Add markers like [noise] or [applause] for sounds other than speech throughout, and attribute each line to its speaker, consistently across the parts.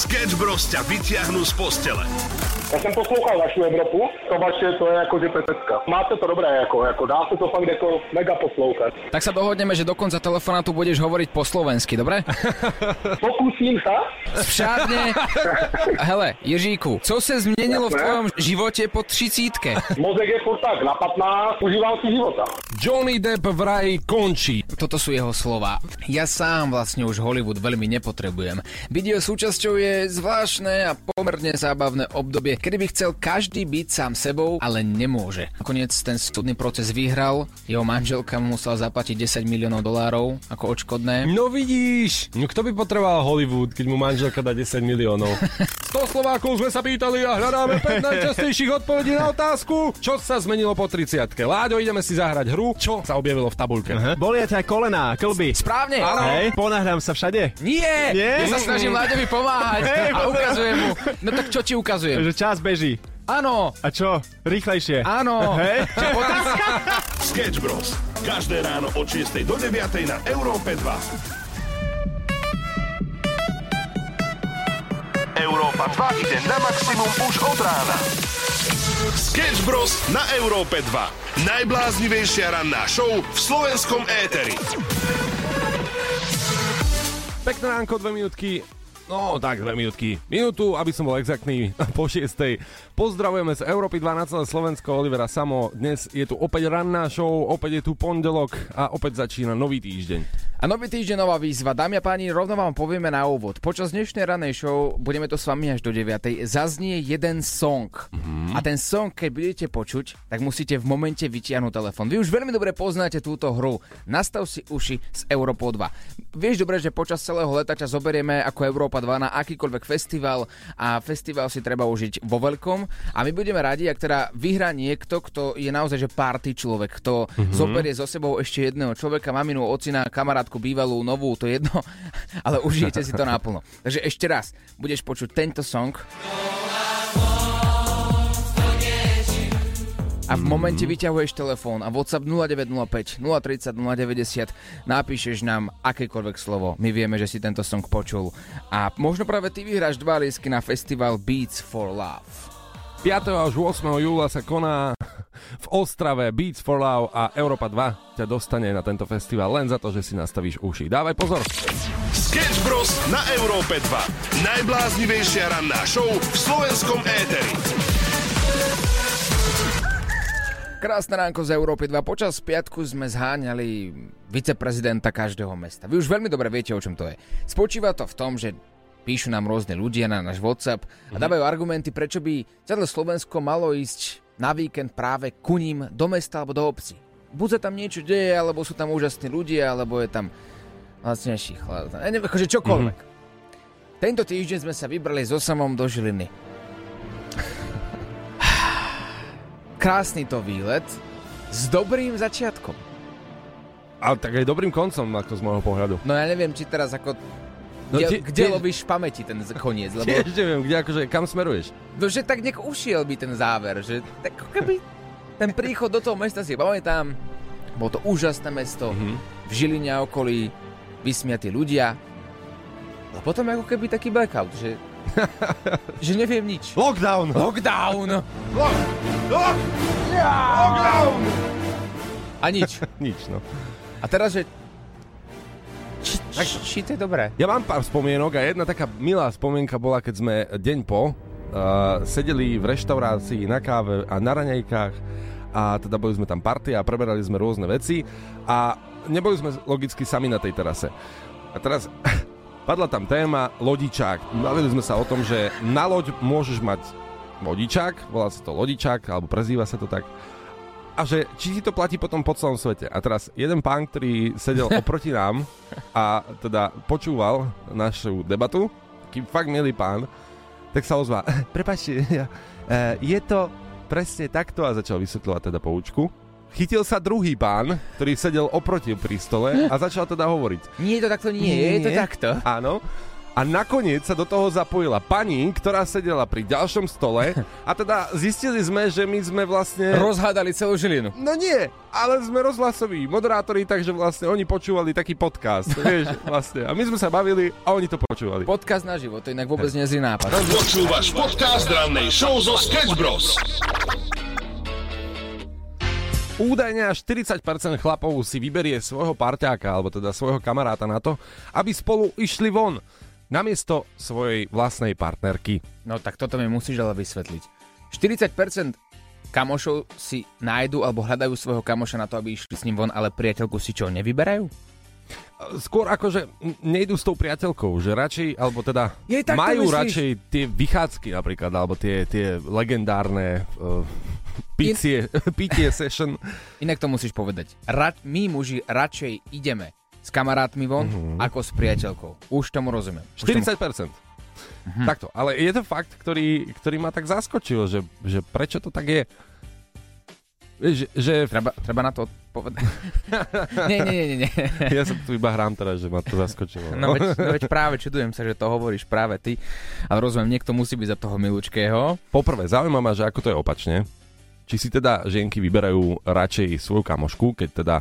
Speaker 1: Sketch Bros ťa vyťahnú z postele.
Speaker 2: Já jsem poslouchal vaši Evropu, to vaše, to je jako že pececka. Máte to dobré, jako, jako dá se to fakt jako mega poslouchat.
Speaker 3: Tak sa dohodneme, že do konca telefonátu budeš hovoriť po slovensky, dobre?
Speaker 2: Pokusím se.
Speaker 3: Všádne. Hele, Jiříku, co se změnilo v tvojom životě po třicítke?
Speaker 2: Mozek je furt tak na 15, užívám si života.
Speaker 4: Johnny Depp vraj končí.
Speaker 3: Toto sú jeho slova. Ja sám vlastne už Hollywood veľmi nepotrebujem. Byť jeho súčasťou je zvláštne a pomerne zábavné obdobie, kedy by chcel každý byť sám sebou, ale nemôže. Nakoniec ten súdny proces vyhral, jeho manželka mu musela zaplatiť 10 miliónov dolárov ako odškodné.
Speaker 4: No vidíš, no kto by potreboval Hollywood, keď mu manželka dá 10 miliónov? [laughs] 100 Slovákov sme sa pýtali a hľadáme 5 najčastejších odpovedí na otázku, čo sa zmenilo po 30 Láďo, ideme si zahrať hru, čo sa objavilo v tabulke.
Speaker 5: Bolia ťa kolená, klby.
Speaker 3: Správne!
Speaker 5: Hej, ponáhľam sa všade.
Speaker 3: Nie!
Speaker 5: Nie?
Speaker 3: Ja sa snažím Láďovi pomáhať
Speaker 5: Hej,
Speaker 3: a ukazujem mu. No tak čo ti ukazujem?
Speaker 5: Že čas beží.
Speaker 3: Áno!
Speaker 5: A čo? Rýchlejšie.
Speaker 3: Áno!
Speaker 5: Hej?
Speaker 1: Sketch Bros. Každé ráno od 6 do 9 na Európe 2. Európa 2 ide na maximum už od rána. Sketch Bros. na Európe 2. Najbláznivejšia ranná show v slovenskom éteri.
Speaker 4: Pekné ránko, dve minútky. No, tak, dve minútky. Minútu, aby som bol exaktný, [laughs] po šiestej. Pozdravujeme z Európy 2 na Slovensko, Olivera Samo. Dnes je tu opäť ranná show, opäť je tu pondelok a opäť začína nový týždeň.
Speaker 3: A nový týždeň, nová výzva. Dámy a páni, rovno vám povieme na úvod. Počas dnešnej ranej show, budeme to s vami až do 9. zaznie jeden song. Mm-hmm. A ten song, keď budete počuť, tak musíte v momente vytiahnuť telefón. Vy už veľmi dobre poznáte túto hru. Nastav si uši z Európo 2. Vieš dobre, že počas celého leta ťa zoberieme ako Európa 2 na akýkoľvek festival a festival si treba užiť vo veľkom. A my budeme radi, ak teda vyhrá niekto, kto je naozaj že party človek, kto mm-hmm. zoberie so sebou ešte jedného človeka, maminu, ocina, kamarátku, bývalú, novú, to je jedno, [laughs] ale užijete si to naplno. Takže ešte raz, budeš počuť tento song. A v momente vyťahuješ telefón a WhatsApp 0905 030 090 napíšeš nám akékoľvek slovo. My vieme, že si tento song počul. A možno práve ty vyhráš dva lístky na festival Beats for Love.
Speaker 4: 5. až 8. júla sa koná v Ostrave Beats for Love a Európa 2 ťa dostane na tento festival len za to, že si nastavíš uši. Dávaj pozor!
Speaker 1: Sketch Bros. na Európe 2. Najbláznivejšia ranná show v slovenskom éteri.
Speaker 3: Krásne ránko z Európy 2. Počas piatku sme zháňali viceprezidenta každého mesta. Vy už veľmi dobre viete, o čom to je. Spočíva to v tom, že píšu nám rôzne ľudia na náš WhatsApp a dávajú argumenty, prečo by celé Slovensko malo ísť na víkend práve ku ním do mesta alebo do obci. Buď sa tam niečo deje, alebo sú tam úžasní ľudia, alebo je tam šichlá. Ja neviem, akože čokoľvek. Tento týždeň sme sa vybrali so samom do Žiliny. Krásny to výlet s dobrým začiatkom.
Speaker 4: Ale tak aj dobrým koncom, ako z môjho pohľadu.
Speaker 3: No ja neviem, či teraz ako...
Speaker 4: No
Speaker 3: kde, kde lovíš v pamäti ten koniec, [laughs] lebo...
Speaker 4: Tiež neviem, kde akože, kam smeruješ?
Speaker 3: No, že tak nejak ušiel by ten záver, že tak keby ten príchod do toho mesta si pamätám, bolo to úžasné mesto, mm-hmm. v Žiline a okolí, vysmiatí ľudia, a potom ako keby taký blackout, že, [laughs] že neviem nič.
Speaker 4: Lockdown!
Speaker 3: Lockdown! A nič. [laughs]
Speaker 4: Nič, no.
Speaker 3: A teraz, že... To je dobré?
Speaker 4: Ja mám pár spomienok a jedna taká milá spomienka bola, keď sme deň po uh, sedeli v reštaurácii na káve a na raňajkách a teda boli sme tam party a preberali sme rôzne veci a neboli sme logicky sami na tej terase. A teraz [laughs] padla tam téma lodičák. Bavili sme sa o tom, že na loď môžeš mať lodičák, volá sa to lodičák, alebo prezýva sa to tak. A že či ti to platí potom po celom svete. A teraz jeden pán, ktorý sedel [laughs] oproti nám a teda počúval našu debatu, kým fakt milý pán, tak sa ozval, [laughs] prepačte, ja, e, je to presne takto a začal vysvetľovať teda poučku. Chytil sa druhý pán, ktorý sedel oproti pri stole a začal teda hovoriť.
Speaker 3: Nie to takto, nie, nie je to takto.
Speaker 4: Áno. A nakoniec sa do toho zapojila pani, ktorá sedela pri ďalšom stole a teda zistili sme, že my sme vlastne...
Speaker 3: Rozhádali celú Žilinu.
Speaker 4: No nie, ale sme rozhlasoví moderátori, takže vlastne oni počúvali taký podcast, vieš, [laughs] vlastne. A my sme sa bavili a oni to počúvali.
Speaker 3: Podcast na život, to inak vôbec nie je nápad.
Speaker 1: Počúvaš podcast rannej show zo Sketch Bros.
Speaker 4: Údajne až 40% chlapov si vyberie svojho parťáka, alebo teda svojho kamaráta na to, aby spolu išli von, namiesto svojej vlastnej partnerky.
Speaker 3: No tak toto mi musíš ale vysvetliť. 40% kamošov si nájdu alebo hľadajú svojho kamoša na to, aby išli s ním von, ale priateľku si čo, nevyberajú?
Speaker 4: Skôr akože n- nejdú s tou priateľkou, že radšej, alebo teda
Speaker 3: Jej,
Speaker 4: majú
Speaker 3: myslíš?
Speaker 4: radšej tie vychádzky napríklad, alebo tie, tie legendárne [laughs] uh, picie, [laughs] pitie session.
Speaker 3: Inak to musíš povedať. Rad, my muži radšej ideme s kamarátmi von, uh-huh. ako s priateľkou. Už tomu rozumiem. Už tomu...
Speaker 4: 40%. Takto, ale je to fakt, ktorý, ktorý ma tak zaskočil, že, že prečo to tak je. Že, že
Speaker 3: Treba, treba na to odpovedať. [laughs] nie, nie, nie, nie. [laughs]
Speaker 4: ja sa tu iba hrám teraz, že ma to zaskočilo.
Speaker 3: No veď, no veď práve čudujem sa, že to hovoríš práve ty. Ale rozumiem, niekto musí byť za toho milúčkého.
Speaker 4: Poprvé, zaujíma ma, že ako to je opačne. Či si teda žienky vyberajú radšej svoju kamošku, keď teda...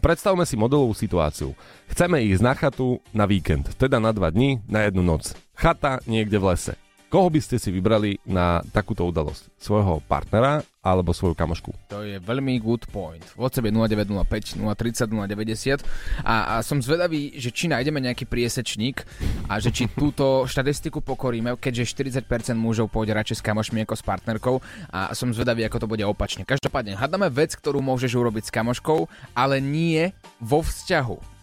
Speaker 4: Predstavme si modelovú situáciu. Chceme ísť na chatu na víkend, teda na dva dní, na jednu noc. Chata niekde v lese. Koho by ste si vybrali na takúto udalosť? Svojho partnera alebo svoju kamošku?
Speaker 3: To je veľmi good point. V sebe 0905 030 090 a, a som zvedavý, že či nájdeme nejaký priesečník a že či [laughs] túto štatistiku pokoríme, keďže 40% mužov pôjde radšej s kamošmi ako s partnerkou a som zvedavý, ako to bude opačne. Každopádne, hľadáme vec, ktorú môžeš urobiť s kamoškou, ale nie vo vzťahu.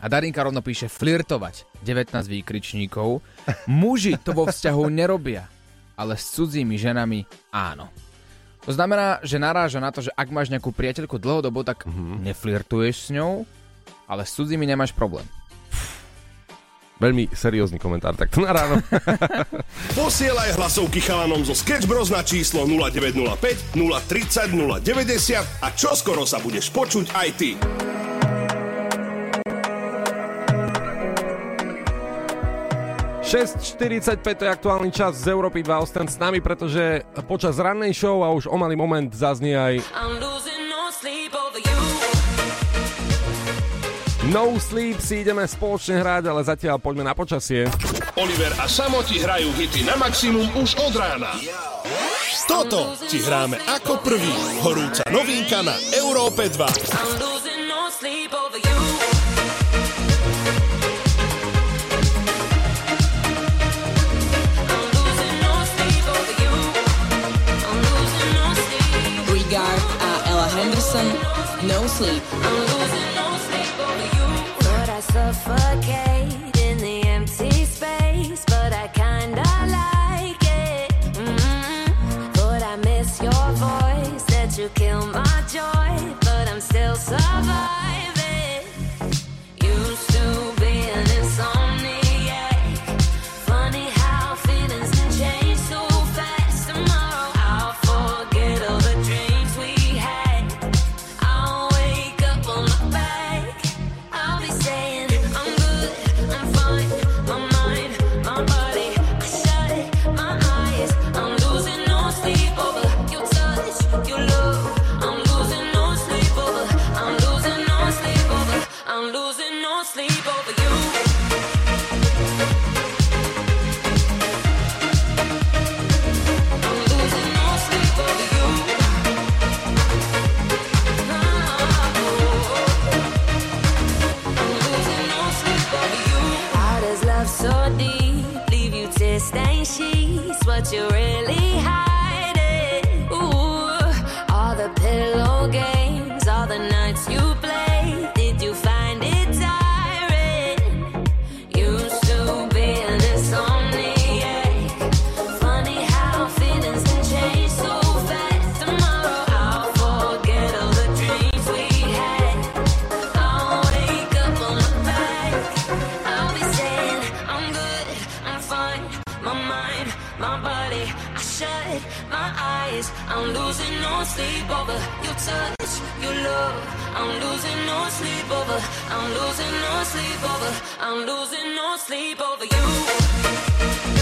Speaker 3: A Darinka rovno píše flirtovať. 19 výkričníkov. Muži to vo vzťahu nerobia, ale s cudzími ženami áno. To znamená, že naráža na to, že ak máš nejakú priateľku dlhodobo, tak mm-hmm. neflirtuješ s ňou, ale s cudzími nemáš problém.
Speaker 4: Veľmi seriózny komentár, tak to na ráno. [laughs]
Speaker 1: Posielaj hlasovky chalanom zo Sketch Bros na číslo 0905 030 090 a čoskoro sa budeš počuť aj ty.
Speaker 4: 6.45 to je aktuálny čas z Európy 2. Ostan s nami, pretože počas rannej show a už o malý moment zaznie aj
Speaker 6: no sleep.
Speaker 4: No Sleep si ideme spoločne hrať, ale zatiaľ poďme na počasie.
Speaker 1: Oliver a Samoti hrajú hity na maximum už od rána. Toto ti hráme ako prvý. Horúca novinka na Európe 2.
Speaker 6: Sleep. I'm losing no sleep over you.
Speaker 7: Thought I suffocate in the empty space, but I kinda like it. mm Thought I miss your voice, that you kill my sleep over. I'm losing no sleep over. I'm losing no sleep over you.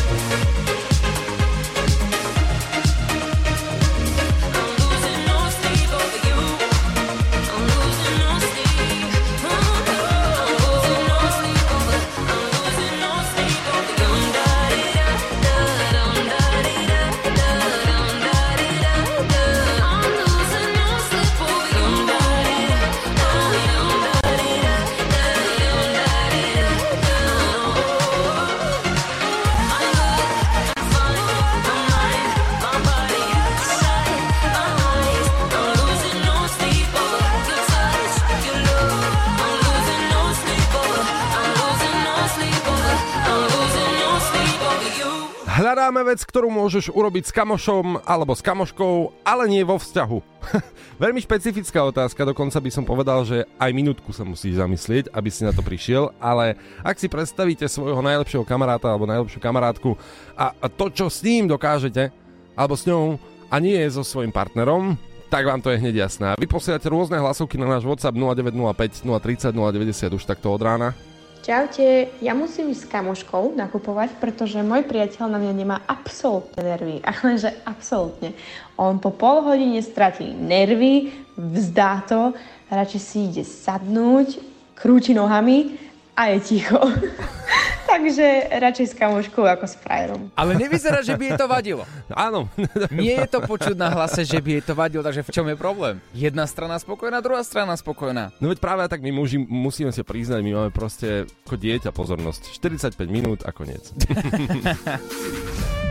Speaker 4: Hľadáme vec, ktorú môžeš urobiť s kamošom alebo s kamoškou, ale nie vo vzťahu. [laughs] Veľmi špecifická otázka, dokonca by som povedal, že aj minútku sa musíš zamyslieť, aby si na to prišiel, ale ak si predstavíte svojho najlepšieho kamaráta alebo najlepšiu kamarátku a, to, čo s ním dokážete, alebo s ňou a nie so svojím partnerom, tak vám to je hneď jasné. Vy posielate rôzne hlasovky na náš WhatsApp 0905 030 090 už takto od rána.
Speaker 8: Čaute, ja musím ísť s kamoškou nakupovať, pretože môj priateľ na mňa nemá absolútne nervy. [laughs] Ale že absolútne. On po pol hodine stratí nervy, vzdá to, radšej si ide sadnúť, krúti nohami a je ticho. [laughs] Takže radšej s kamoškou ako s frajerom.
Speaker 3: Ale nevyzerá, že by jej to vadilo.
Speaker 4: Áno, [laughs]
Speaker 3: Nie je to počuť na hlase, že by jej to vadilo, takže v čom je problém? Jedna strana spokojná, druhá strana spokojná.
Speaker 4: No veď práve tak my muži musíme si priznať, my máme proste ako dieťa pozornosť. 45 minút a koniec. [laughs]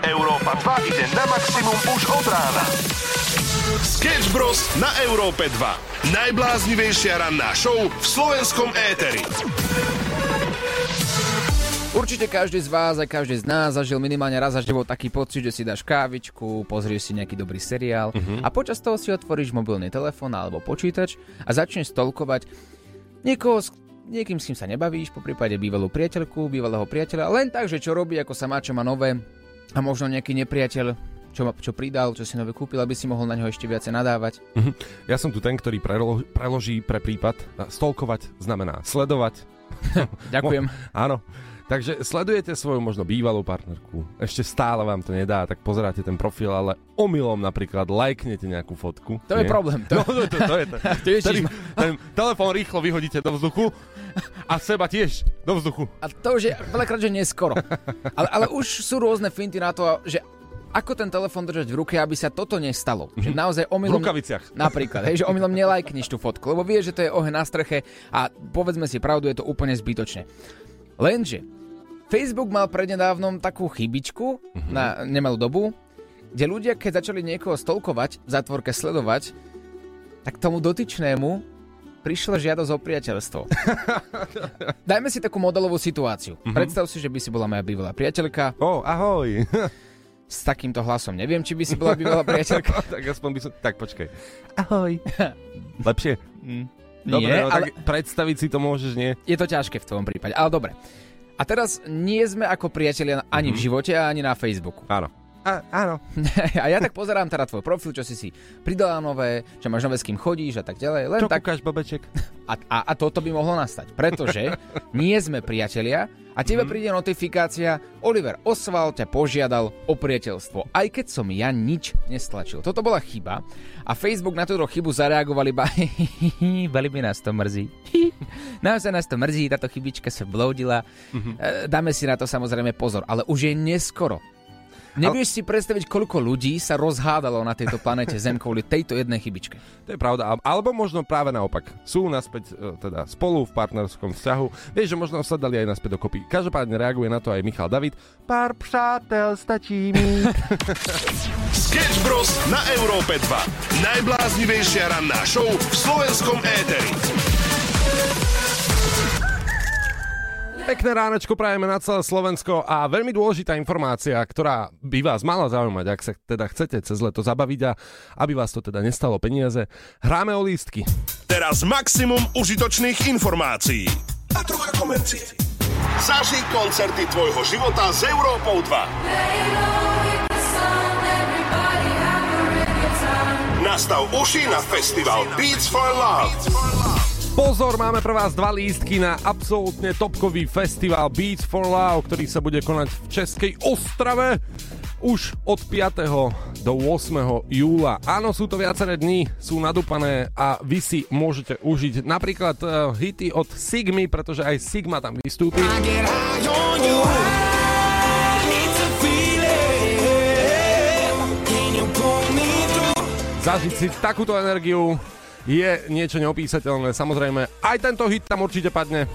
Speaker 1: Európa 2 ide na maximum už od rána. Sketch Bros. na Európe 2. Najbláznivejšia ranná show v slovenskom éteri.
Speaker 3: Určite každý z vás a každý z nás zažil minimálne raz za život taký pocit, že si dáš kávičku, pozrieš si nejaký dobrý seriál a počas toho si otvoríš mobilný telefón alebo počítač a začneš stolkovať niekoho, s niekým, s kým sa nebavíš, po prípade bývalú priateľku, bývalého priateľa, len tak, že čo robí, ako sa má, čo má nové a možno nejaký nepriateľ, čo, ma, čo pridal, čo si nové kúpil, aby si mohol na ňo ešte viacej nadávať.
Speaker 4: Ja som tu ten, ktorý prelo- preloží pre prípad. Stolkovať znamená sledovať. [laughs]
Speaker 3: Ďakujem. [laughs]
Speaker 4: Áno. Takže sledujete svoju možno bývalú partnerku, ešte stále vám to nedá, tak pozeráte ten profil, ale omylom napríklad lajknete nejakú fotku.
Speaker 3: To je
Speaker 4: nie?
Speaker 3: problém. To- [laughs]
Speaker 4: No, to, to, to je to. Vtedy ten telefón rýchlo vyhodíte do vzduchu a seba tiež do vzduchu.
Speaker 3: A to už je veľakrát, že neskoro. Ale, ale už sú rôzne finty na to, že ako ten telefón držať v ruke, aby sa toto nestalo. Že naozaj
Speaker 4: V
Speaker 3: omylom...
Speaker 4: rukaviciach.
Speaker 3: Napríklad, hej, že omylom nelajkneš tú fotku, lebo vieš, že to je oheň na streche a povedzme si pravdu, je to úplne zbytočné. Lenže Facebook mal prednedávnom takú chybičku na nemalú dobu, kde ľudia, keď začali niekoho stolkovať, v zátvorke sledovať, tak tomu dotyčnému prišla žiadosť o priateľstvo. [laughs] Dajme si takú modelovú situáciu. Predstav si, že by si bola moja bývalá priateľka
Speaker 4: O, ahoj.
Speaker 3: s takýmto hlasom. Neviem, či by si bola bývalá priateľka. [laughs]
Speaker 4: tak aspoň by som... Tak počkaj. Ahoj. [laughs] Lepšie? Dobre,
Speaker 3: Nie,
Speaker 4: no,
Speaker 3: ale
Speaker 4: tak predstaviť si to môžeš, nie?
Speaker 3: je to ťažké v tvojom prípade. Ale dobre. A teraz nie sme ako priatelia ani v živote, ani na Facebooku.
Speaker 4: Áno. A, áno. [laughs]
Speaker 3: a ja tak pozerám teda tvoj profil, čo si si pridala nové, čo máš nové, s kým chodíš a tak ďalej. Len
Speaker 4: Čo
Speaker 3: tak,
Speaker 4: kúkaš, babeček?
Speaker 3: a, a, a toto by mohlo nastať, pretože nie sme priatelia a tebe príde notifikácia, Oliver Oswald ťa požiadal o priateľstvo, aj keď som ja nič nestlačil. Toto bola chyba a Facebook na túto chybu zareagoval iba [laughs] veľmi nás to mrzí. [laughs] Naozaj nás to mrzí, táto chybička sa bloudila. E, Dáme si na to samozrejme pozor, ale už je neskoro. Nevieš si predstaviť, koľko ľudí sa rozhádalo na tejto planete Zem kvôli tejto jednej chybičke.
Speaker 4: To je pravda. Alebo možno práve naopak. Sú naspäť e, teda spolu v partnerskom vzťahu. Vieš, že možno sa dali aj naspäť dokopy. Každopádne reaguje na to aj Michal David. Pár přátel stačí mi.
Speaker 1: Sketch Bros. na Európe 2. Najbláznivejšia ranná show v slovenskom éteri.
Speaker 4: Pekné ránečko prajeme na celé Slovensko a veľmi dôležitá informácia, ktorá by vás mala zaujímať, ak sa teda chcete cez leto zabaviť a aby vás to teda nestalo peniaze. Hráme o lístky.
Speaker 1: Teraz maximum užitočných informácií. A trocha komercie. Zaži koncerty tvojho života s Európou 2. Nastav uši na festival Beats for Love.
Speaker 4: Pozor, máme pre vás dva lístky na absolútne topkový festival Beats for Love, ktorý sa bude konať v Českej Ostrave už od 5. do 8. júla. Áno, sú to viaceré dni, sú nadúpané a vy si môžete užiť napríklad uh, hity od Sigmy, pretože aj Sigma tam vystúpi. Zažiť si takúto energiu je niečo neopísateľné. Samozrejme, aj tento hit tam určite padne.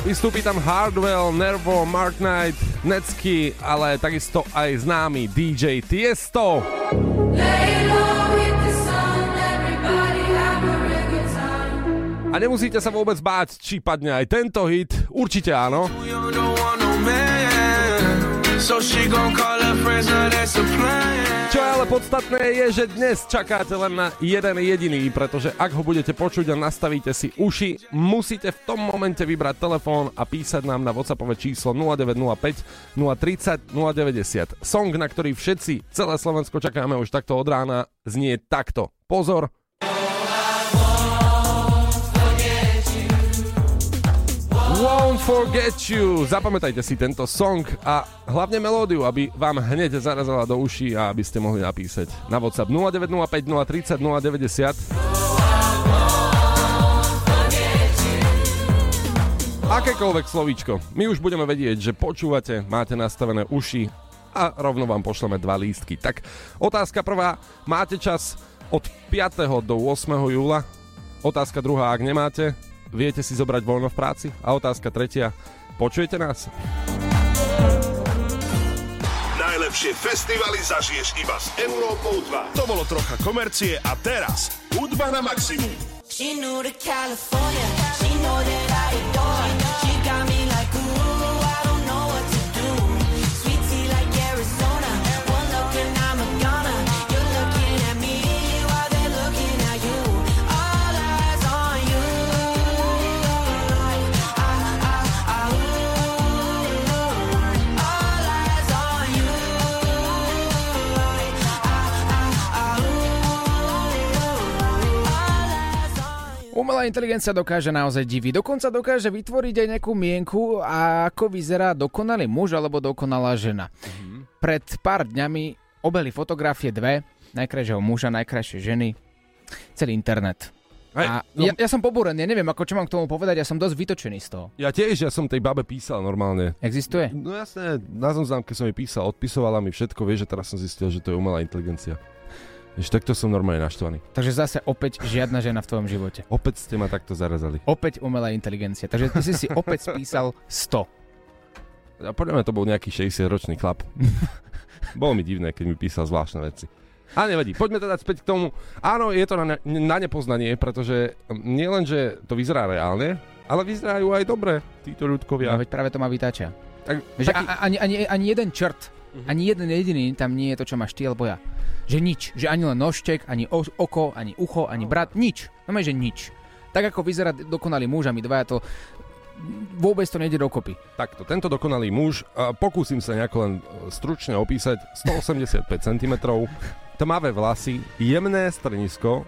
Speaker 4: Vystúpi tam Hardwell, Nervo, Mark Knight, Netsky, ale takisto aj známy DJ Tiesto. A nemusíte sa vôbec báť, či padne aj tento hit. Určite áno. Čo ale podstatné je, že dnes čakáte len na jeden jediný, pretože ak ho budete počuť a nastavíte si uši, musíte v tom momente vybrať telefón a písať nám na WhatsAppové číslo 0905 030 090. Song, na ktorý všetci, celé Slovensko čakáme už takto od rána, znie takto. Pozor, Won't Forget You. Zapamätajte si tento song a hlavne melódiu, aby vám hneď zarazala do uší a aby ste mohli napísať na WhatsApp 0905 030 090. Akékoľvek slovíčko. My už budeme vedieť, že počúvate, máte nastavené uši a rovno vám pošleme dva lístky. Tak otázka prvá. Máte čas od 5. do 8. júla? Otázka druhá, ak nemáte, viete si zobrať voľno v práci? A otázka tretia, počujete nás?
Speaker 1: Najlepšie festivaly zažiješ iba s Európou 2. To bolo trocha komercie a teraz hudba na maximum.
Speaker 6: She knew to California. She know that
Speaker 3: Umelá inteligencia dokáže naozaj diviť. Dokonca dokáže vytvoriť aj nejakú mienku, a ako vyzerá dokonalý muž alebo dokonalá žena. Pred pár dňami obeli fotografie dve, najkrajšieho muža, najkrajšie ženy, celý internet.
Speaker 4: Hej,
Speaker 3: A
Speaker 4: no-
Speaker 3: ja, ja som pobúrený, ja neviem, ako čo mám k tomu povedať, ja som dosť vytočený z toho.
Speaker 4: Ja tiež, ja som tej babe písal normálne.
Speaker 3: Existuje?
Speaker 4: No jasné, na zoznamke som jej písal, odpisovala mi všetko, vieš, že teraz som zistil, že to je umelá inteligencia. Vieš, takto som normálne naštvaný.
Speaker 3: Takže zase opäť žiadna žena v tvojom živote.
Speaker 4: Opäť ste ma takto zarazali.
Speaker 3: Opäť umelá inteligencia. Takže ty si si opäť spísal 100.
Speaker 4: A podľa mňa to bol nejaký 60-ročný chlap. [laughs] Bolo mi divné, keď mi písal zvláštne veci. A nevadí, poďme teda späť k tomu. Áno, je to na, ne- na nepoznanie, pretože nielen, že to vyzerá reálne, ale vyzerajú aj dobre títo ľudkovia.
Speaker 3: No, veď práve to ma vytáča.
Speaker 4: Tak,
Speaker 3: Že
Speaker 4: taký-
Speaker 3: ani, ani, ani jeden črt, ani jeden jediný tam nie je to, čo máš ty alebo ja. Že nič. Že ani len nožtek, ani oko, ani ucho, ani brat, nič. No že nič. Tak ako vyzerá dokonalý muž a my dvaja to vôbec to nejde dokopy.
Speaker 4: Takto, tento dokonalý muž, pokúsim sa nejako len e, stručne opísať, 185 cm, tmavé vlasy, jemné strnisko,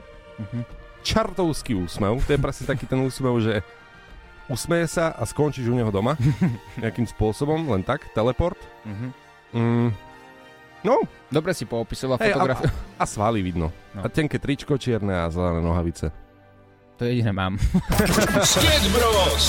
Speaker 4: čartovský úsmev, to je presne taký ten úsmev, že usmeje sa a skončíš u neho doma, [laughs] nejakým spôsobom, len tak, teleport. Mm, no,
Speaker 3: Dobre si poopisoval
Speaker 4: hej, a,
Speaker 3: fotografiu.
Speaker 4: a, a svaly vidno.
Speaker 3: No.
Speaker 4: A tenké tričko čierne a zelené nohavice.
Speaker 3: To jediné mám.
Speaker 1: Sketch Bros.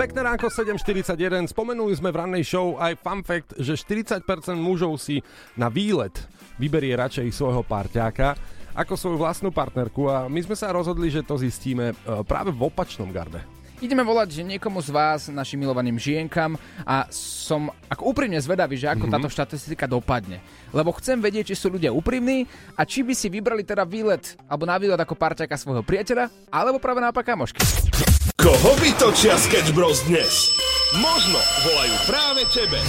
Speaker 4: Pekné ránko 7.41. Spomenuli sme v rannej show aj fun fact, že 40% mužov si na výlet vyberie radšej svojho parťáka ako svoju vlastnú partnerku a my sme sa rozhodli, že to zistíme e, práve v opačnom garde.
Speaker 3: Ideme volať že niekomu z vás, našim milovaným žienkam a som ako úprimne zvedavý, že ako mm-hmm. táto štatistika dopadne. Lebo chcem vedieť, či sú ľudia úprimní a či by si vybrali teda výlet alebo na výlet ako parťaka svojho priateľa, alebo práve naopak kamošky.
Speaker 1: Koho vytočia Sketch Bros dnes? Možno volajú práve tebe.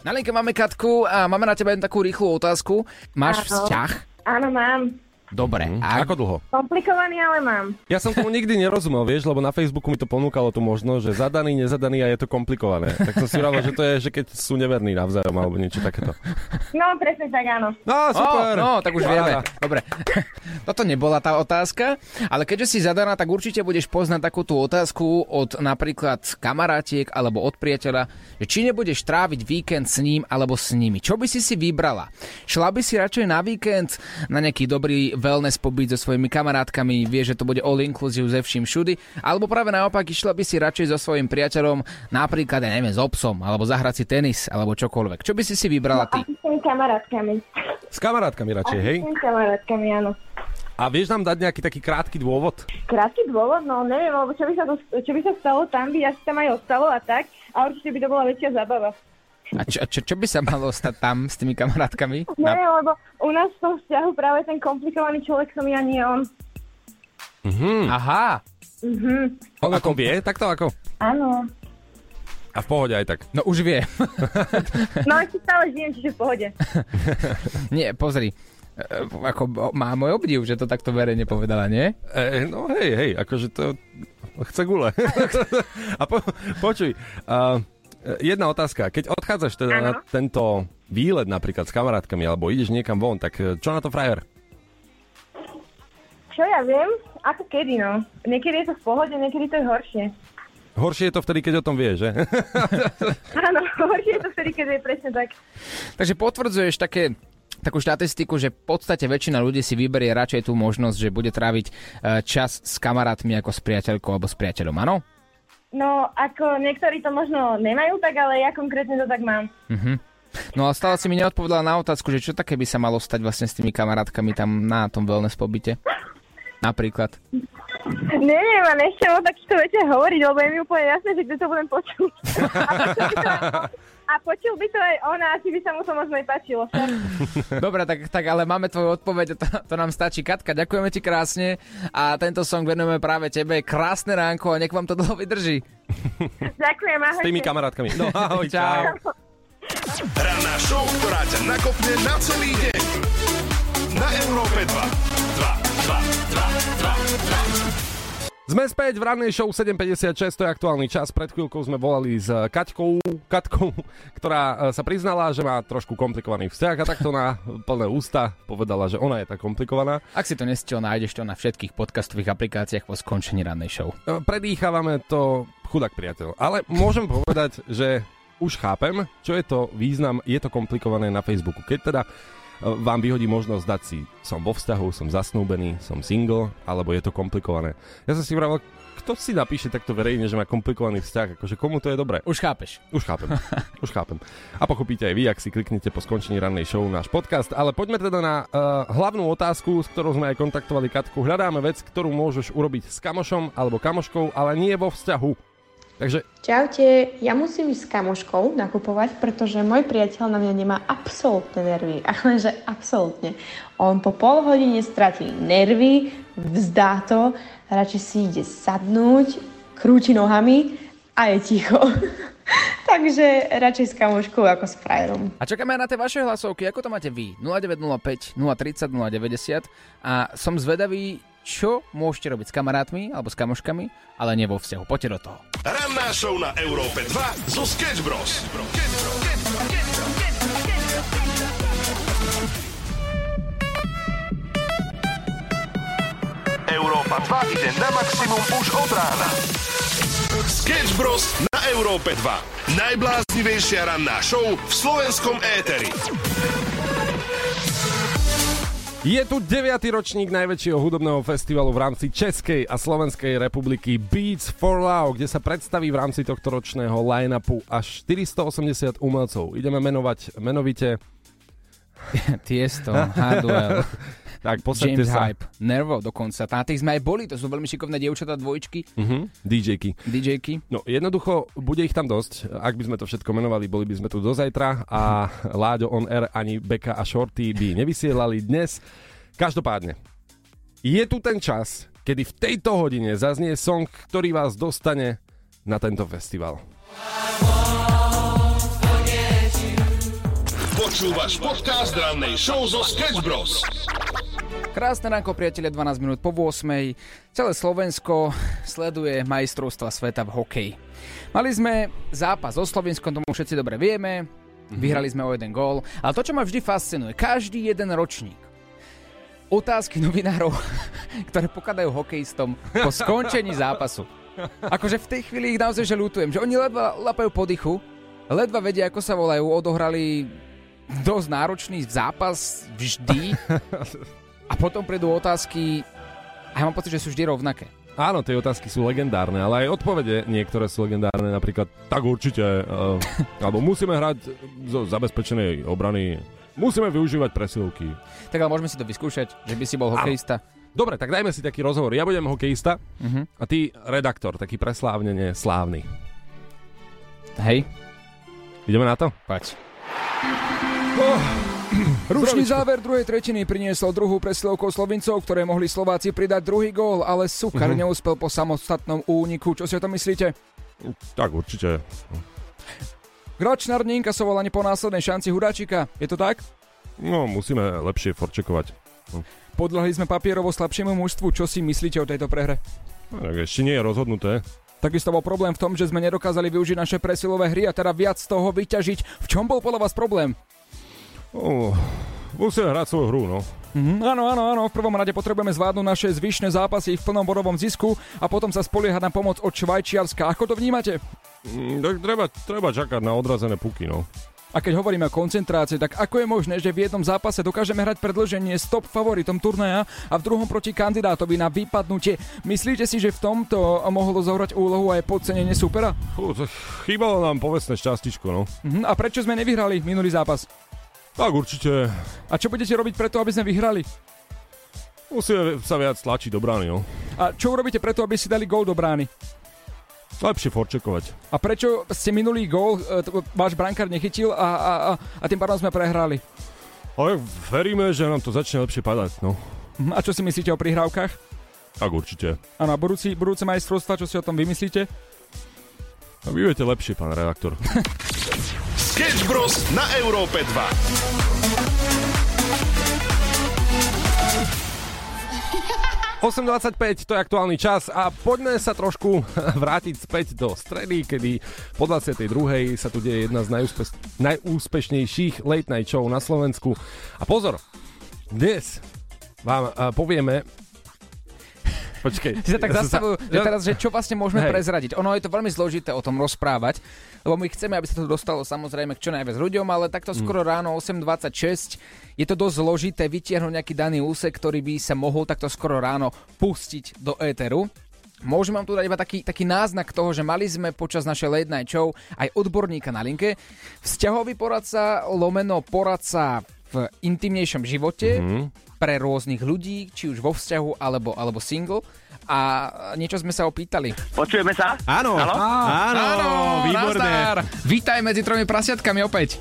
Speaker 3: Na linke máme Katku a máme na teba jednu takú rýchlu otázku. Máš
Speaker 9: Áno.
Speaker 3: vzťah?
Speaker 9: Áno, mám.
Speaker 3: Dobre.
Speaker 4: Mhm.
Speaker 3: A
Speaker 4: Ako dlho?
Speaker 9: Komplikovaný, ale mám.
Speaker 4: Ja som tomu nikdy nerozumel, vieš, lebo na Facebooku mi to ponúkalo tú možnosť, že zadaný, nezadaný a je to komplikované. Tak som si hovoril, že to je, že keď sú neverní navzájom alebo niečo takéto.
Speaker 9: No, presne tak, áno.
Speaker 4: No, super.
Speaker 3: Oh, no, tak už vieme. Dobre. [laughs] Toto nebola tá otázka, ale keďže si zadaná, tak určite budeš poznať takú tú otázku od napríklad kamarátiek alebo od priateľa, že či nebudeš tráviť víkend s ním alebo s nimi. Čo by si si vybrala? Šla by si radšej na víkend na nejaký dobrý wellness pobyt so svojimi kamarátkami, vieš, že to bude all inclusive ze vším všudy, alebo práve naopak išla by si radšej so svojím priateľom napríklad, ja neviem, s obsom, alebo zahrať si tenis, alebo čokoľvek. Čo by si si vybrala ty?
Speaker 9: Asi s tými kamarátkami.
Speaker 4: S kamarátkami radšej, hej?
Speaker 9: S tými kamarátkami, áno.
Speaker 4: A vieš nám dať nejaký taký krátky dôvod?
Speaker 9: Krátky dôvod, no neviem, lebo čo by sa, to, čo by sa stalo tam, by asi tam aj ostalo a tak. A určite by to bola väčšia zábava.
Speaker 3: A čo, čo, čo by sa malo stať tam s tými kamarátkami? Na...
Speaker 9: Neviem, lebo u nás v tom vzťahu práve ten komplikovaný človek som ja, nie on.
Speaker 4: Mhm.
Speaker 3: Aha,
Speaker 9: Mhm.
Speaker 4: On ako vie, takto ako?
Speaker 9: Áno.
Speaker 4: A v pohode aj tak.
Speaker 3: no už vie.
Speaker 9: No ešte stále žijem, čiže v pohode. [laughs]
Speaker 3: Nie, pozri. E, Ako, má môj obdiv, že to takto verejne povedala, nie?
Speaker 4: E, no hej, hej, akože to chce gule. [laughs] a po, počuj, uh, jedna otázka. Keď odchádzaš teda
Speaker 9: Áno.
Speaker 4: na tento výlet napríklad s kamarátkami alebo ideš niekam von, tak e, čo na to frajer?
Speaker 9: Čo ja viem? Ako kedy, no. Niekedy je to v pohode, niekedy to je horšie.
Speaker 4: Horšie je to vtedy, keď o tom vieš, že? [laughs]
Speaker 9: Áno, horšie je to vtedy, keď je presne tak.
Speaker 3: Takže potvrdzuješ také takú štatistiku, že v podstate väčšina ľudí si vyberie radšej tú možnosť, že bude tráviť e, čas s kamarátmi ako s priateľkou alebo s priateľom, áno?
Speaker 9: No, ako niektorí to možno nemajú tak, ale ja konkrétne to tak mám.
Speaker 3: Mhm. No a stále si mi neodpovedala na otázku, že čo také by sa malo stať vlastne s tými kamarátkami tam na tom wellness pobyte? Napríklad.
Speaker 9: Neviem, a nechcem o takýchto veciach hovoriť, lebo je mi úplne jasné, že kde to budem počuť. [laughs] A počul by to aj, a počul by to aj on a asi by sa mu to možno aj páčilo. [laughs]
Speaker 3: Dobre, tak, tak ale máme tvoju odpoveď, to, to nám stačí. Katka, ďakujeme ti krásne a tento song venujeme práve tebe. Krásne ránko a nech vám to dlho vydrží. [laughs]
Speaker 9: Ďakujem, ahojte.
Speaker 4: S tými kamarátkami. No ahoj, [laughs]
Speaker 3: Čau.
Speaker 1: Ranná show, ktorá ťa nakopne na celý deň. Na Európe 2. 2, 2, 2, 2, 2.
Speaker 4: Sme späť v rannej show 7.56, to je aktuálny čas. Pred chvíľkou sme volali s Kaťkou, Katkou, ktorá e, sa priznala, že má trošku komplikovaný vzťah a takto na plné ústa povedala, že ona je tá komplikovaná.
Speaker 3: Ak si to nestiel, nájdeš to na všetkých podcastových aplikáciách po skončení rannej show.
Speaker 4: E, Predýchávame to chudák priateľ. Ale môžem povedať, že už chápem, čo je to význam, je to komplikované na Facebooku. Keď teda vám vyhodí možnosť dať si som vo vzťahu, som zasnúbený, som single, alebo je to komplikované. Ja som si vravel, kto si napíše takto verejne, že má komplikovaný vzťah, akože komu to je dobré?
Speaker 3: Už chápeš.
Speaker 4: Už chápem, [laughs] už chápem. A pochopíte aj vy, ak si kliknete po skončení rannej show náš podcast. Ale poďme teda na uh, hlavnú otázku, s ktorou sme aj kontaktovali Katku. Hľadáme vec, ktorú môžeš urobiť s kamošom alebo kamoškou, ale nie vo vzťahu. Takže
Speaker 8: Čaute, ja musím ísť s kamoškou nakupovať, pretože môj priateľ na mňa nemá absolútne nervy. Ale [laughs] že absolútne. On po pol hodine stratí nervy, vzdá to, radšej si ide sadnúť, krúti nohami a je ticho. [laughs] Takže radšej s kamoškou ako s frajerom.
Speaker 3: A čakáme aj na tie vaše hlasovky, ako to máte vy? 0905 030 090 a som zvedavý, čo môžete robiť s kamarátmi alebo s kamoškami, ale nie vo vzťahu. Poďte do toho.
Speaker 1: Ranná show na Európe 2 zo Sketch Bros. Európa 2 ide na maximum už od rána. Sketch Bros. na Európe 2. Najbláznivejšia ranná show v slovenskom éteri.
Speaker 4: Je tu 9. ročník najväčšieho hudobného festivalu v rámci Českej a Slovenskej republiky Beats for Love, kde sa predstaví v rámci tohto ročného line-upu až 480 umelcov. Ideme menovať menovite [laughs]
Speaker 3: Tiesto, Hardwell, [laughs]
Speaker 4: tak posadte
Speaker 3: James
Speaker 4: sa.
Speaker 3: Hype, Nervo dokonca. Na tých sme aj boli, to sú veľmi šikovné dievčatá dvojčky,
Speaker 4: Uh-huh. DJky.
Speaker 3: DJky.
Speaker 4: No jednoducho, bude ich tam dosť. Ak by sme to všetko menovali, boli by sme tu do zajtra a [laughs] Láďo on air ani Beka a Shorty by nevysielali dnes. Každopádne, je tu ten čas, kedy v tejto hodine zaznie song, ktorý vás dostane na tento festival.
Speaker 1: Počúvaš podcast rannej show zo Sketch Bros.
Speaker 3: Krásne ránko, priatelia, 12 minút po 8. Celé Slovensko sleduje majstrovstva sveta v hokeji. Mali sme zápas so Slovenskom, tomu všetci dobre vieme. Vyhrali sme o jeden gól. Ale to, čo ma vždy fascinuje, každý jeden ročník otázky novinárov, [laughs] ktoré pokladajú hokejistom po skončení zápasu. Akože v tej chvíli ich naozaj že ľutujem, že oni ledva lapajú po dychu, ledva vedia, ako sa volajú, odohrali dosť náročný zápas vždy [laughs] a potom prídu otázky a ja mám pocit, že sú vždy rovnaké.
Speaker 4: Áno, tie otázky sú legendárne, ale aj odpovede niektoré sú legendárne, napríklad tak určite, uh, alebo musíme hrať zo zabezpečenej obrany, musíme využívať presilovky.
Speaker 3: Tak ale môžeme si to vyskúšať, že by si bol hokejista.
Speaker 4: Dobre, tak dajme si taký rozhovor. Ja budem hokejista
Speaker 3: Mhm.
Speaker 4: a ty redaktor, taký preslávnene slávny.
Speaker 3: Hej,
Speaker 4: Ideme na to?
Speaker 3: poď. Ručný záver druhej tretiny priniesol druhú presilovkou Slovincov, ktoré mohli Slováci pridať druhý gól, ale Sukar
Speaker 4: Mhm.
Speaker 3: neúspel po samostatnom úniku. Čo si o tom myslíte?
Speaker 4: Tak určite.
Speaker 3: Gračnár neinkasoval ani po následnej šanci Hudáčika. Je to tak?
Speaker 4: No, musíme lepšie forčekovať.
Speaker 3: Podľahli sme papierovo slabšiemu mužstvu. Čo si myslíte o tejto prehre?
Speaker 4: Tak ešte nie je rozhodnuté.
Speaker 3: Takisto bol problém v tom, že sme nedokázali využiť naše presilové hry a teda viac z toho vyťažiť. V čom bol podľa vás problém?
Speaker 4: Oh, musíme hrať svoju hru, no.
Speaker 3: Mhm, áno, áno, áno. V prvom rade potrebujeme zvládnuť naše zvyšné zápasy v plnom bodovom zisku a potom sa spoliehať na pomoc od Švajčiarska. Ako to vnímate?
Speaker 4: Mm, Tak treba, treba čakať na odrazené puky, no.
Speaker 3: A keď hovoríme o koncentrácii, tak ako je možné, že v jednom zápase dokážeme hrať predlženie s top favoritom turnaja a v druhom proti kandidátovi na vypadnutie? Myslíte si, že v tomto mohlo zohrať úlohu aj podcenenie supera?
Speaker 4: Chýbalo nám povestné šťastičko, no.
Speaker 3: Mhm, a prečo sme nevyhrali minulý zápas?
Speaker 4: Tak určite
Speaker 3: A čo budete robiť preto, aby sme vyhrali?
Speaker 4: musíme sa viac tlačiť do brány, no.
Speaker 3: A čo urobíte preto, aby si dali gól do brány?
Speaker 4: Lepšie forčekovať.
Speaker 3: A prečo ste minulý gól e, váš brankár nechytil a, a, a, a tým pádom sme prehrali?
Speaker 4: Ale veríme, že nám to začne lepšie padať, no.
Speaker 3: Mhm, A čo si myslíte o prihrávkach?
Speaker 4: Tak určite.
Speaker 3: A budúci, budúce majstrovstva, čo si o tom vymyslíte?
Speaker 4: A vy viete lepšie, pán redaktor. [laughs]
Speaker 1: Sketch Bros. na Európe 2.
Speaker 4: 8.25, to je aktuálny čas a poďme sa trošku [laughs] vrátiť späť do stredy, kedy po 22. sa tu deje jedna z najúspe- najúspešnejších late night show na Slovensku. A pozor, dnes vám uh, povieme... Počkej.
Speaker 3: Ty sa tak
Speaker 4: ja
Speaker 3: zastavujú, že teraz, že čo vlastne môžeme
Speaker 4: Hej.
Speaker 3: prezradiť. Ono je to veľmi zložité o tom rozprávať, lebo my chceme, aby sa to dostalo samozrejme k čo najviac ľuďom, ale takto
Speaker 4: Mm.
Speaker 3: skoro ráno 8.26 je to dosť zložité vytiahnuť nejaký daný úsek, ktorý by sa mohol takto skoro ráno pustiť do éteru. Môžem vám tu dať iba taký, taký náznak toho, že mali sme počas našej late night show aj odborníka na linke, vzťahový poradca, lomeno poradca v intimnejšom živote,
Speaker 4: Mhm.
Speaker 3: Pre rôznych ľudí, či už vo vzťahu alebo, alebo single. A niečo sme sa opýtali.
Speaker 10: Počujeme sa?
Speaker 5: Áno,
Speaker 10: Haló?
Speaker 5: áno, výborné.
Speaker 3: nazdar. Vítaj medzi tromi prasiatkami opäť.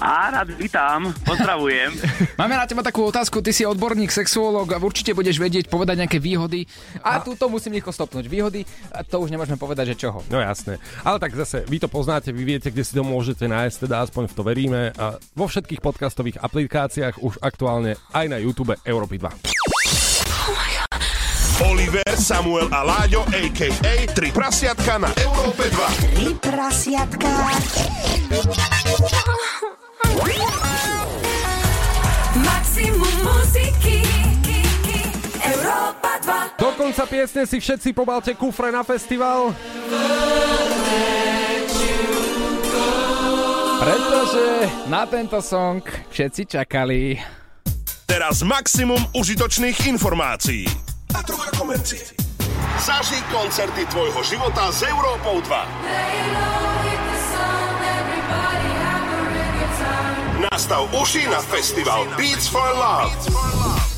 Speaker 10: Á, rád vítam, pozdravujem. [laughs]
Speaker 3: Máme na teba takú otázku, ty si odborník, sexuológ a určite budeš vedieť povedať nejaké výhody. A, tu to musím rýchlo stopnúť. Výhody, a to už nemôžeme povedať, že čoho.
Speaker 4: No jasné. Ale tak zase, vy to poznáte, vy viete, kde si to môžete nájsť, teda aspoň v to veríme. A vo všetkých podcastových aplikáciách už aktuálne aj na YouTube Európy 2.
Speaker 1: Oliver, Samuel a Láďo, a.k.a. Tri prasiatka na Európe 2.
Speaker 6: Tri prasiatka.
Speaker 4: Do konca piesne si všetci pobalte kufre na festival.
Speaker 3: Pretože na tento song všetci čakali.
Speaker 1: Teraz maximum užitočných informácií. A trocha komercie. Zaži koncerty tvojho života s Európou 2. Nastav uši na festival Beats for Love.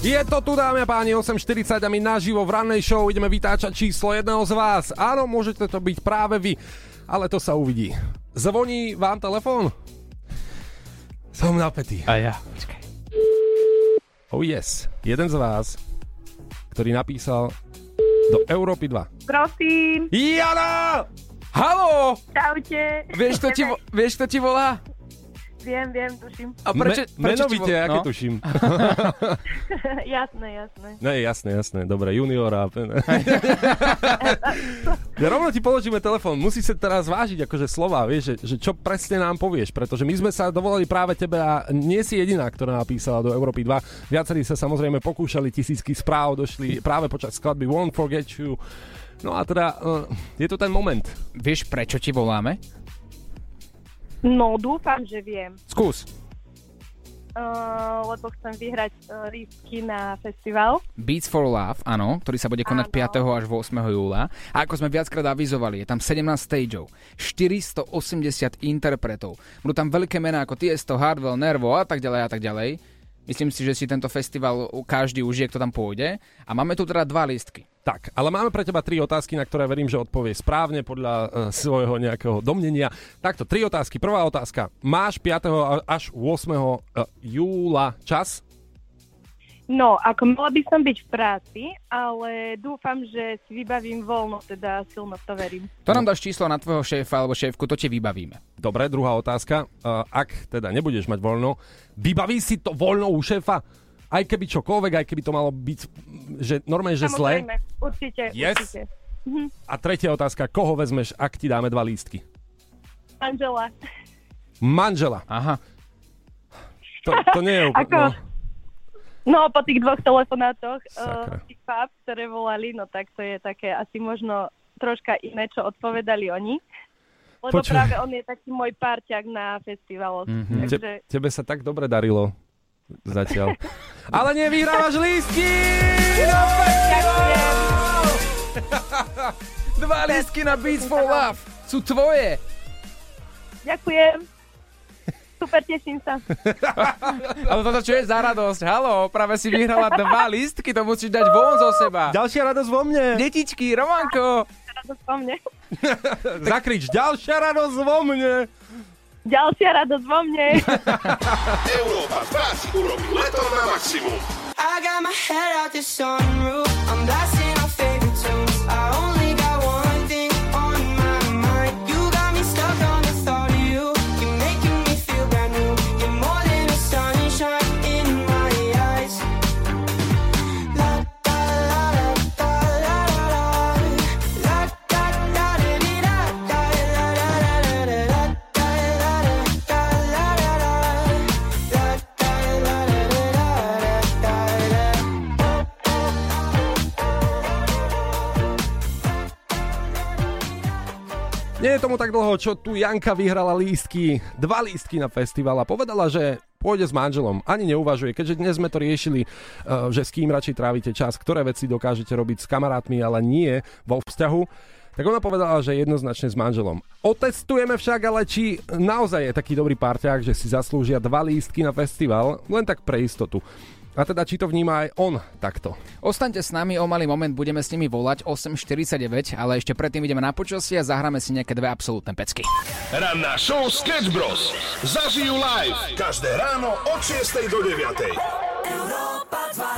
Speaker 4: Je to tu, dámy a páni, 8.40 a my naživo v rannej show ideme vytáčať číslo jedného z vás. Áno, môžete to byť práve vy, ale to sa uvidí. Zvoní vám telefón? Som napätý.
Speaker 3: A ja. Počkaj.
Speaker 4: Oh yes, jeden z vás, ktorý napísal do Európy 2.
Speaker 9: Prosím,
Speaker 4: Jana!
Speaker 3: Haló!
Speaker 9: čaute.
Speaker 3: Vieš, kto ti, vieš, kto ti volá?
Speaker 9: Viem, viem, tuším.
Speaker 3: A prečo,
Speaker 4: Me-
Speaker 3: prečo
Speaker 4: menovite,
Speaker 3: vo-
Speaker 4: aké
Speaker 3: no?
Speaker 4: tuším. [laughs]
Speaker 9: jasné, jasné.
Speaker 4: Ne, jasné, jasné. Dobre, juniora. [laughs] ja rovno ti položíme telefón. Musí sa teraz vážiť akože slova, vieš, že, že čo presne nám povieš, pretože my sme sa dovolali práve tebe a nie si jediná, ktorá napísala do Európy 2. Viacerí sa samozrejme pokúšali, tisícky správ došli práve počas skladby Won't Forget You. No a teda, uh, je to ten moment.
Speaker 3: Vieš, prečo ti voláme?
Speaker 9: No, dúfam, že viem.
Speaker 3: Skús.
Speaker 9: Uh, lebo chcem vyhrať uh, lístky na festival.
Speaker 3: Beats for Love, áno, ktorý sa bude konať 5. až 8. júla. A ako sme viackrát avizovali, je tam 17 stageov, 480 interpretov. Budú tam veľké mená ako Tiesto, Hardwell, Nervo a tak ďalej a tak ďalej. Myslím si, že si tento festival každý užije, kto tam pôjde. A máme tu teda dva lístky.
Speaker 4: Tak, ale máme pre teba tri otázky, na ktoré verím, že odpovie správne podľa uh, svojho nejakého domnenia. Takto, tri otázky. Prvá otázka. Máš 5. a- až 8. Uh, júla čas?
Speaker 9: No, ako mala by som byť v práci, ale dúfam, že si vybavím voľno, teda silno v to verím.
Speaker 3: To nám dáš číslo na tvojho šéfa alebo šéfku, to ti vybavíme.
Speaker 4: Dobre, druhá otázka. Uh, ak teda nebudeš mať voľno, vybaví si to voľno u šéfa? Aj keby čokoľvek, aj keby to malo byť, že normálne, že zle.
Speaker 9: Určite,
Speaker 4: Yes.
Speaker 9: určite. Mhm.
Speaker 4: A tretia otázka, koho vezmeš, ak ti dáme dva lístky?
Speaker 9: Angela.
Speaker 4: Manžela.
Speaker 3: Aha.
Speaker 4: To, to nie je úplne...
Speaker 9: Ako,
Speaker 4: No.
Speaker 9: No, po tých dvoch telefonátoch,
Speaker 4: Sakra.
Speaker 9: uh, tých páp, ktoré volali, no tak to je také asi možno troška iné, čo odpovedali oni. Lebo
Speaker 4: Počuj.
Speaker 9: práve on je taký môj parťák na festivaloch.
Speaker 4: Mhm.
Speaker 9: Takže...
Speaker 4: Te, tebe sa tak dobre darilo zatiaľ. [laughs] Ale nevyhrávaš lístky! [laughs]
Speaker 3: Dva lístky na Beats for Love sú tvoje.
Speaker 9: Ďakujem. Super, teším sa. [laughs]
Speaker 3: Ale toto čo je za radosť? Halo, práve si vyhrala dva lístky, to musíš dať von zo seba.
Speaker 4: Ďalšia radosť vo mne.
Speaker 3: Detičky, Romanko.
Speaker 9: Radosť vo mne. [laughs]
Speaker 4: Zakrič, ďalšia radosť vo mne.
Speaker 9: Ďalšia radosť vo mne. [laughs]
Speaker 1: Európa 2 si urobí leto na maximum.
Speaker 6: I got my head out the sunroof. I'm blasting
Speaker 4: Nie je tomu tak dlho, čo tu Janka vyhrala lístky, dva lístky na festival a povedala, že pôjde s manželom. Ani neuvažuje, keďže dnes sme to riešili, uh, že s kým radšej trávite čas, ktoré veci dokážete robiť s kamarátmi, ale nie vo vzťahu. Tak ona povedala, že jednoznačne s manželom. Otestujeme však, ale či naozaj je taký dobrý parťák, že si zaslúžia dva lístky na festival, len tak pre istotu. A teda, či to vníma aj on takto.
Speaker 3: Ostaňte s nami, o malý moment budeme s nimi volať 8.49, ale ešte predtým ideme na počasie a zahráme si nejaké dve absolútne pecky.
Speaker 1: Ranná show Sketch Bros. Zažijú live každé ráno od 6 do 9.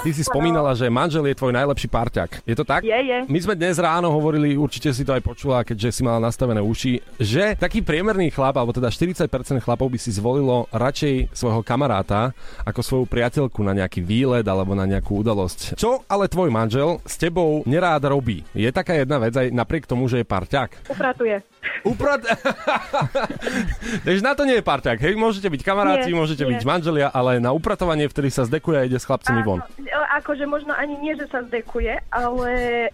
Speaker 4: Ty si spomínala, že manžel je tvoj najlepší parťak. Je to tak?
Speaker 9: Je, je.
Speaker 4: My sme dnes ráno hovorili, určite si to aj počula, keďže si mala nastavené uši, že taký priemerný chlap, alebo teda 40% chlapov by si zvolilo radšej svojho kamaráta ako svoju priateľku na nejaký výlet alebo na nejakú udalosť. Čo ale tvoj manžel s tebou nerád robí? Je taká jedna vec aj napriek tomu, že je parťak?
Speaker 9: Upratuje.
Speaker 4: Uprat... [laughs] Takže na to nie je parťak, hej? Môžete byť kamaráti,
Speaker 9: Nie,
Speaker 4: môžete
Speaker 9: nie.
Speaker 4: byť manželia, ale na upratovanie, vtedy sa zdekuje a ide s chlapcami von.
Speaker 9: Áno, akože možno ani nie, že sa zdekuje, ale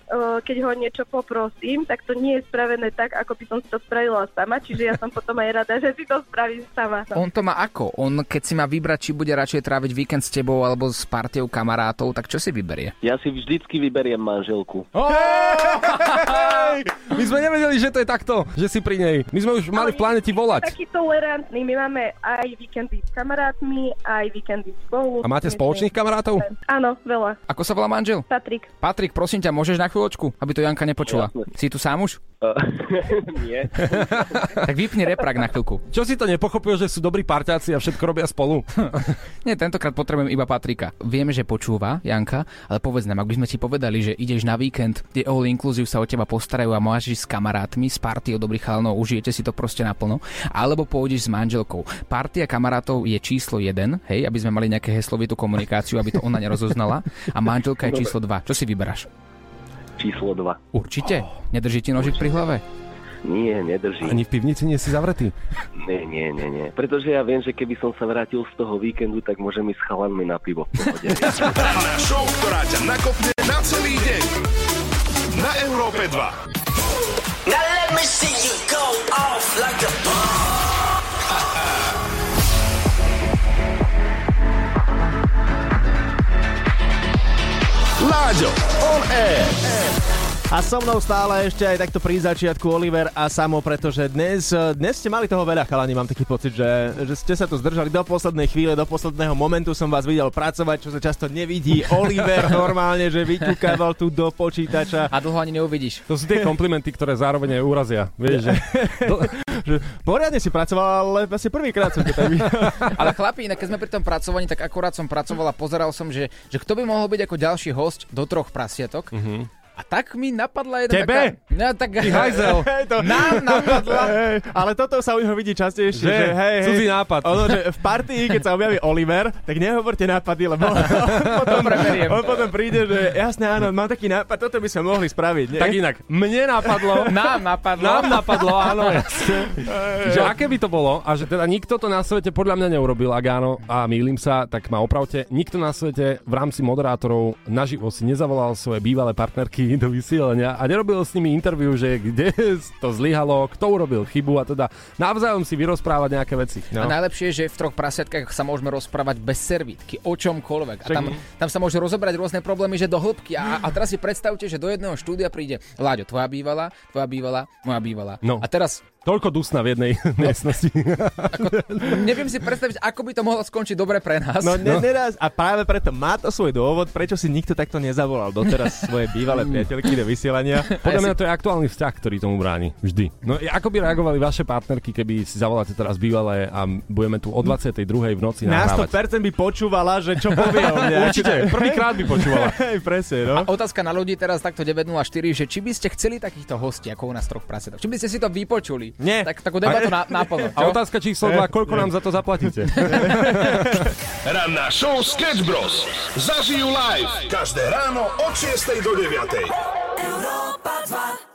Speaker 9: uh, keď ho niečo poprosím, tak to nie je spravené tak, ako by som si to spravila sama, čiže ja som potom aj rada, že si to spravím sama.
Speaker 3: On to má ako? On keď si má vybrať, či bude radšej tráviť víkend s tebou alebo s partiou kamarátov, tak čo si vyberie?
Speaker 11: Ja si vždycky vyberiem manželku.
Speaker 4: Hej! [laughs] My sme nevedeli, že to je takto, že si pri nej. My sme už mali v pláne ti volať.
Speaker 9: Taký tolerantný, my máme aj víkendy s kamarátmi, aj víkendy spolu.
Speaker 4: A máte spoločných kamarátov?
Speaker 9: Áno, veľa.
Speaker 3: Ako sa volá manžel?
Speaker 9: Patrik.
Speaker 3: Patrik, prosím ťa, môžeš na chvíľočku, aby to Janka nepočula.
Speaker 11: Jasne.
Speaker 3: Si tu sám už?
Speaker 11: Nie. [laughs]
Speaker 3: Tak vypni reprak na chvíľku.
Speaker 4: Čo si to nepochopil, že sú dobrí parťáci a všetko robia spolu? [laughs]
Speaker 3: Nie, tentokrát potrebujem iba Patrika. Vieme, že počúva, Janka, ale povedz nám, ak by sme ti povedali, že ideš na víkend, tie all inclusive sa o teba postarajú a máš ísť s kamarátmi, s partiou dobrých chalanov, užijete si to proste naplno, alebo pôjdeš s manželkou. Partia kamarátov je číslo 1, hej, aby sme mali nejaké heslovitú komunikáciu, aby to ona nerozoznala, a manželka je číslo 2. Čo si vyberáš?
Speaker 11: Číslo 2.
Speaker 3: Určite? Nedrží ti nožik pri hlave?
Speaker 11: Nie, nedrží.
Speaker 4: Ani v pivnici nie si zavretý?
Speaker 11: Nie, nie, nie, nie. Pretože ja viem, že keby som sa vrátil z toho víkendu, tak môžem ísť s chalanmi na pivo v pohode. [laughs]
Speaker 1: Ranná show, ktorá ťa nakopne na celý deň. Na Európe 2.
Speaker 6: Now let me see you go off like a
Speaker 1: Láďo, on air.
Speaker 12: A so mnou stále ešte aj takto pri začiatku Oliver a Samo, pretože dnes, dnes ste mali toho veľa, chalani, mám taký pocit, že, že ste sa tu zdržali do poslednej chvíle, do posledného momentu som vás videl pracovať, čo sa často nevidí. Oliver [laughs] normálne, že vyťukával tu do počítača.
Speaker 3: A dlho ani neuvidíš.
Speaker 4: To sú tie komplimenty, ktoré zároveň aj urazia. Vieš, že... [laughs]
Speaker 12: že poriadne si pracoval, ale asi prvýkrát som ťa tak. [laughs]
Speaker 3: Ale chlapi, inak keď sme pri tom pracovaní, tak akurát som pracoval a pozeral som, že, že kto by mohol byť ako ďalší host do troch prasietok. A tak mi napadla jedna
Speaker 12: Tebe?
Speaker 3: taká... No, tak...
Speaker 12: Ty hajzel. [laughs]
Speaker 3: Hej, to... Nám napadla. [laughs]
Speaker 12: Hej, ale toto sa u neho vidí častejšie,
Speaker 4: Že?
Speaker 12: že, hej, hej,
Speaker 4: Cudzí nápad.
Speaker 12: Ono, že v partii, keď sa objaví Oliver, tak nehovorte nápady, lebo [laughs] on potom, on potom príde, že jasné, áno, mám taký nápad, toto by sme mohli spraviť. Nie?
Speaker 4: Tak inak, mne napadlo,
Speaker 3: Nám napadlo.
Speaker 4: nám napadlo, áno, že aké by to bolo a že teda nikto to na svete podľa mňa neurobil, ak áno, a mýlim sa, tak ma opravte, nikto na svete v rámci moderátorov naživo si nezavolal svoje bývalé partnerky do vysielania a nerobil s nimi interview, že kde to zlyhalo, kto urobil chybu a teda navzájom si vyrozprávať nejaké veci.
Speaker 3: A
Speaker 4: No.
Speaker 3: najlepšie je, že v troch prasiatkách sa môžeme rozprávať bez servítky, o čomkoľvek. A tam, tam sa môže rozobrať rôzne problémy, že do hĺbky. A, a teraz si predstavte, že do jedného štúdia príde Láďo, tvoja bývalá, tvoja bývalá, moja bývalá.
Speaker 4: No.
Speaker 3: A teraz
Speaker 4: Toľko dusna v jednej miestnosti.
Speaker 3: neviem si predstaviť, ako by to mohlo skončiť dobre pre nás.
Speaker 12: No, ne, neraz, a práve preto má to svoj dôvod, prečo si nikto takto nezavolal doteraz svoje bývalé [laughs] priateľky do vysielania. [laughs]
Speaker 4: Podľa mňa to je aktuálny vzťah, ktorý tomu bráni. Vždy. No ako by reagovali vaše partnerky, keby si zavoláte teraz bývalé a budeme tu o 22. v noci
Speaker 12: Na
Speaker 4: nahrávať?
Speaker 12: 100% by počúvala, že čo povie o mne. [laughs]
Speaker 4: Určite, prvýkrát by počúvala. [laughs]
Speaker 12: Hej, presne, no.
Speaker 3: A otázka na ľudí teraz takto 904, že či by ste chceli takýchto hostí ako u nás troch prasetok? Či by ste si to vypočuli?
Speaker 12: Nie.
Speaker 3: Tak takú debatu na, naplno.
Speaker 4: A otázka číslo 2, koľko nám za to zaplatíte?
Speaker 1: Ranná show Sketch Bros. Zažijú live každé ráno od 6 do 9.
Speaker 6: Europa 2.